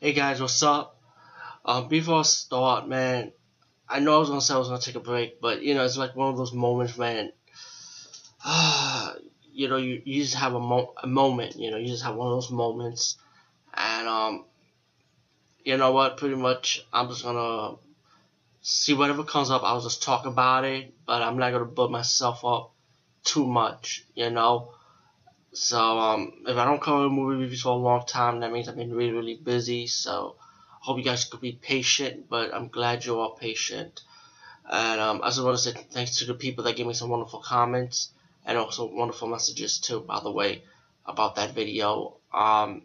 Hey guys, what's up? Um, before I start, man, I know I was gonna say I was gonna take a break, but you know, it's like one of those moments, man. You know, you, you just have a, mo- a moment, you know, you just have one of those moments, and um, you know what? Pretty much, I'm just gonna see whatever comes up. I'll just talk about it, but I'm not gonna build myself up too much, you know. So um, if I don't come cover movie reviews for a long time, that means I've been really, really busy. So I hope you guys could be patient, but I'm glad you're all patient. And um, I just want to say thanks to the people that gave me some wonderful comments and also wonderful messages too. By the way, about that video. Um,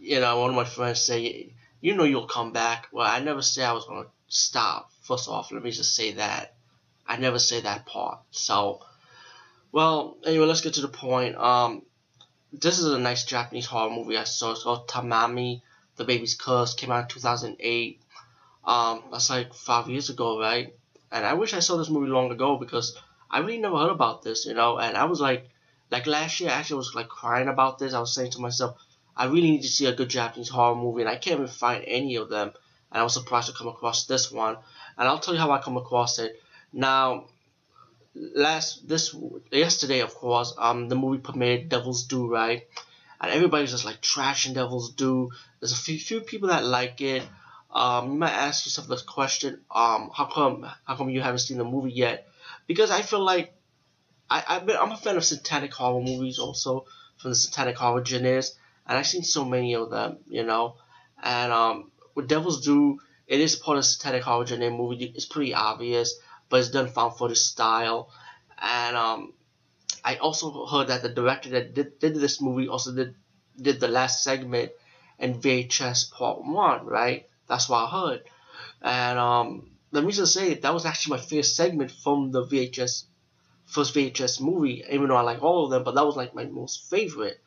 you know, one of my friends say, "You know, you'll come back." Well, I never say I was gonna stop. First off, let me just say that I never say that part. So well, anyway, let's get to the point. Um, this is a nice Japanese horror movie I saw. It's called Tamami, The Baby's Curse. Came out in 2008. Um, that's like five years ago, right? And I wish I saw this movie long ago because I really never heard about this, you know. And I was like, like last year, I actually was like crying about this. I was saying to myself, I really need to see a good Japanese horror movie, and I can't even find any of them. And I was surprised to come across this one. And I'll tell you how I come across it. Now, last this yesterday of course um the movie premiered Devil's Due right? And everybody's just like trashing Devil's Due there's a few, few people that like it. Um you might ask yourself this question um how come how come you haven't seen the movie yet? Because I feel like I I've been, I'm a fan of satanic horror movies also from the satanic horror genres and I've seen so many of them you know? And um with Devil's Due it is part of satanic horror genre movie. It's pretty obvious but it's done found footage style. And um, I also heard that the director that did, did this movie also did did the last segment in VHS Part One, right? That's what I heard. And um, let me just say that was actually my favorite segment from the VHS first VHS movie, even though I like all of them, but that was like my most favorite.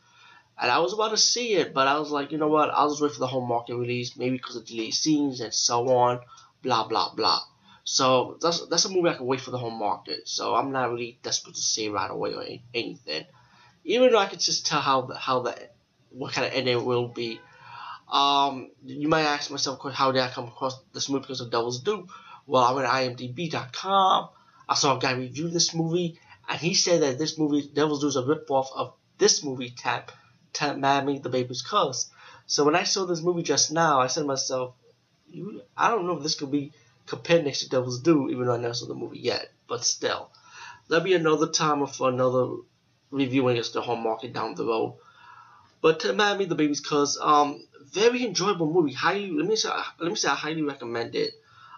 And I was about to see it, but I was like, you know what? I'll just wait for the home market release, maybe because of delayed scenes and so on, blah blah blah. So that's that's a movie I can wait for the home market. So I'm not really desperate to see right away or anything. Even though I can just tell how the, how the what kind of ending will be. Um, you might ask myself, how did I come across this movie because of Devil's Due? Well, I went to IMDb.com. I saw a guy review this movie, and he said that this movie, Devil's Due, is a ripoff of this movie, Tap, Tamami, The Baby's Curse. So when I saw this movie just now, I said to myself, I don't know if this could be compare next to Devil's Due, even though I never saw the movie yet. But still, there'll be another time for another reviewing against the home market down the road. But Tamami, the Baby's Curse, um, very enjoyable movie. Highly, let me say, let me say, I highly recommend it.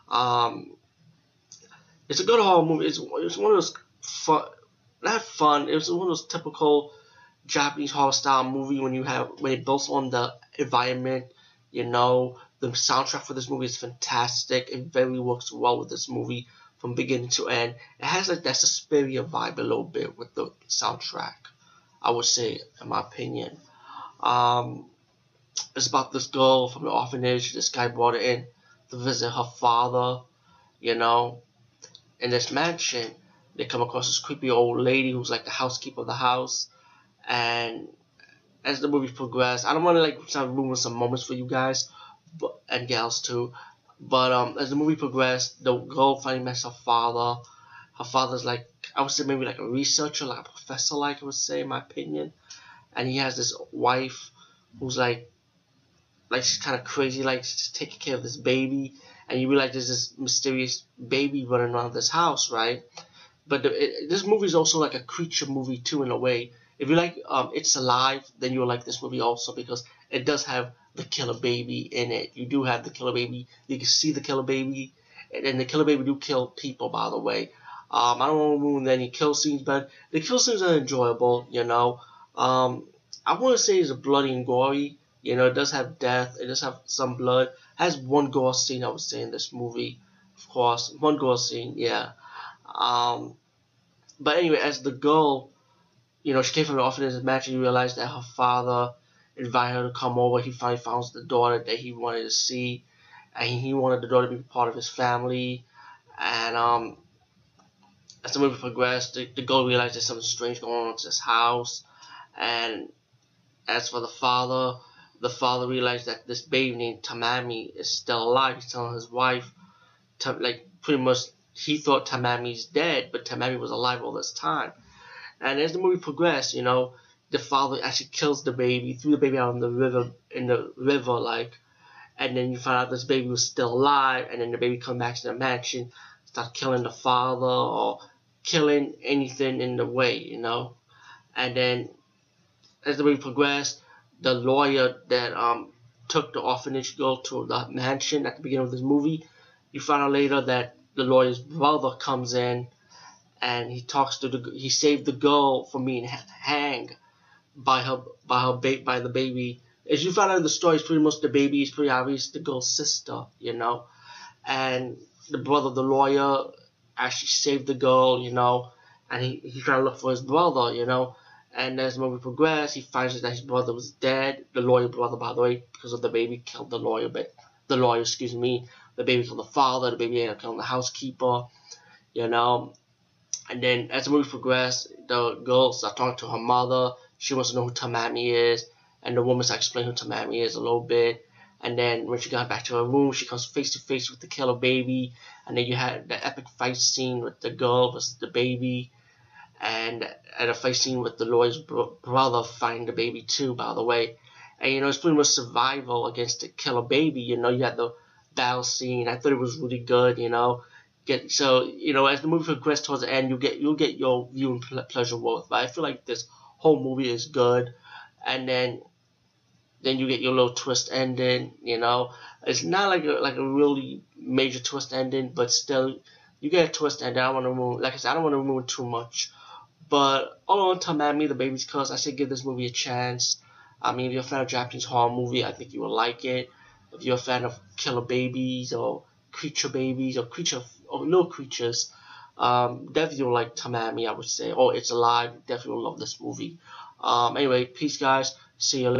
Um, it's a good horror movie. It's, it's one of those fun, not fun. It's one of those typical Japanese horror style movie when you have when it builds on the environment, you know, the soundtrack for this movie is fantastic. It very works well with this movie from beginning to end. It has like that Suspiria vibe a little bit with the soundtrack. I would say, in my opinion. Um, it's about this girl from the orphanage. This guy brought her in to visit her father. You know, in this mansion, they come across this creepy old lady who's like the housekeeper of the house. And as the movie progresses, I don't want to like start ruin some moments for you guys, and gals too. But um, as the movie progressed, the girl finally met her father. Her father's like I would say maybe like a researcher, like a professor, like I would say in my opinion. And he has this wife who's like like she's kind of crazy, like she's taking care of this baby. And you realize there's this mysterious baby running around this house, right? But the, it, this movie is also like a creature movie too, in a way. If you like um, It's Alive, then you'll like this movie also because it does have the killer baby in it. You do have the killer baby. You can see the killer baby, and the killer baby do kill people. By the way, um, I don't want to ruin any kill scenes, but the kill scenes are enjoyable. You know, um, I want to say it's bloody and gory. You know, it does have death. It does have some blood. It has one gore scene. I would say in this movie, of course, one gore scene. Yeah. Um, but anyway, as the girl, you know, she came from the orphanage. Imagine you realized that her father invited her to come over. He finally found the daughter that he wanted to see, and he wanted the daughter to be part of his family. And um, as the movie progressed, the, the girl realized there's something strange going on in his house. And as for the father, the father realized that this baby named Tamami is still alive. He's telling his wife, to, like pretty much he thought Tamami's dead, but Tamami was alive all this time. And as the movie progressed, you know, the father actually kills the baby, threw the baby out in the river, in the river, like, and then you find out this baby was still alive, and then the baby comes back to the mansion, start killing the father or killing anything in the way, you know. And then as the movie progressed, the lawyer that um took the orphanage girl to the mansion at the beginning of this movie, you find out later that the lawyer's brother comes in and he talks to the he saved the girl from being hanged by her by her ba- by the baby. As you find out in the story, it's pretty much the baby is pretty obvious the girl's sister, you know, and the brother the lawyer actually saved the girl, you know, and he he trying to look for his brother, you know. And as the movie progresses, he finds out that his brother was dead. The lawyer brother, by the way, because of the baby, killed the lawyer. But the lawyer, excuse me, the baby killed the father. The baby ended up killing the housekeeper. You know. And then as the movie progresses, the girl started talking to her mother. She wants to know who Tamami is, and the woman's explaining who Tamami is a little bit. And then when she got back to her room, she comes face to face with the killer baby. And then you had the epic fight scene with the girl versus the baby and at a fight scene with the lawyer's bro- brother finding the baby too, by the way. And you know, it's pretty much survival against the killer baby. You know, you had the battle scene. I thought it was really good. You know, get so you know as the movie progresses towards the end, you get you'll get your viewing pleasure worth. But I feel like this whole movie is good, and then then you get your little twist ending. You know, it's not like a like a really major twist ending, but still you get a twist ending. I don't want to ruin, like I said, I don't want to ruin too much. But all in Tamami, The Baby's Curse, I say give this movie a chance. I mean, if you're a fan of Japanese horror movie, I think you will like it. If you're a fan of killer babies or creature babies or creature or little creatures, um, definitely will like Tamami, I would say. Oh, It's Alive, definitely will love this movie. Um, anyway, peace, guys. See you later.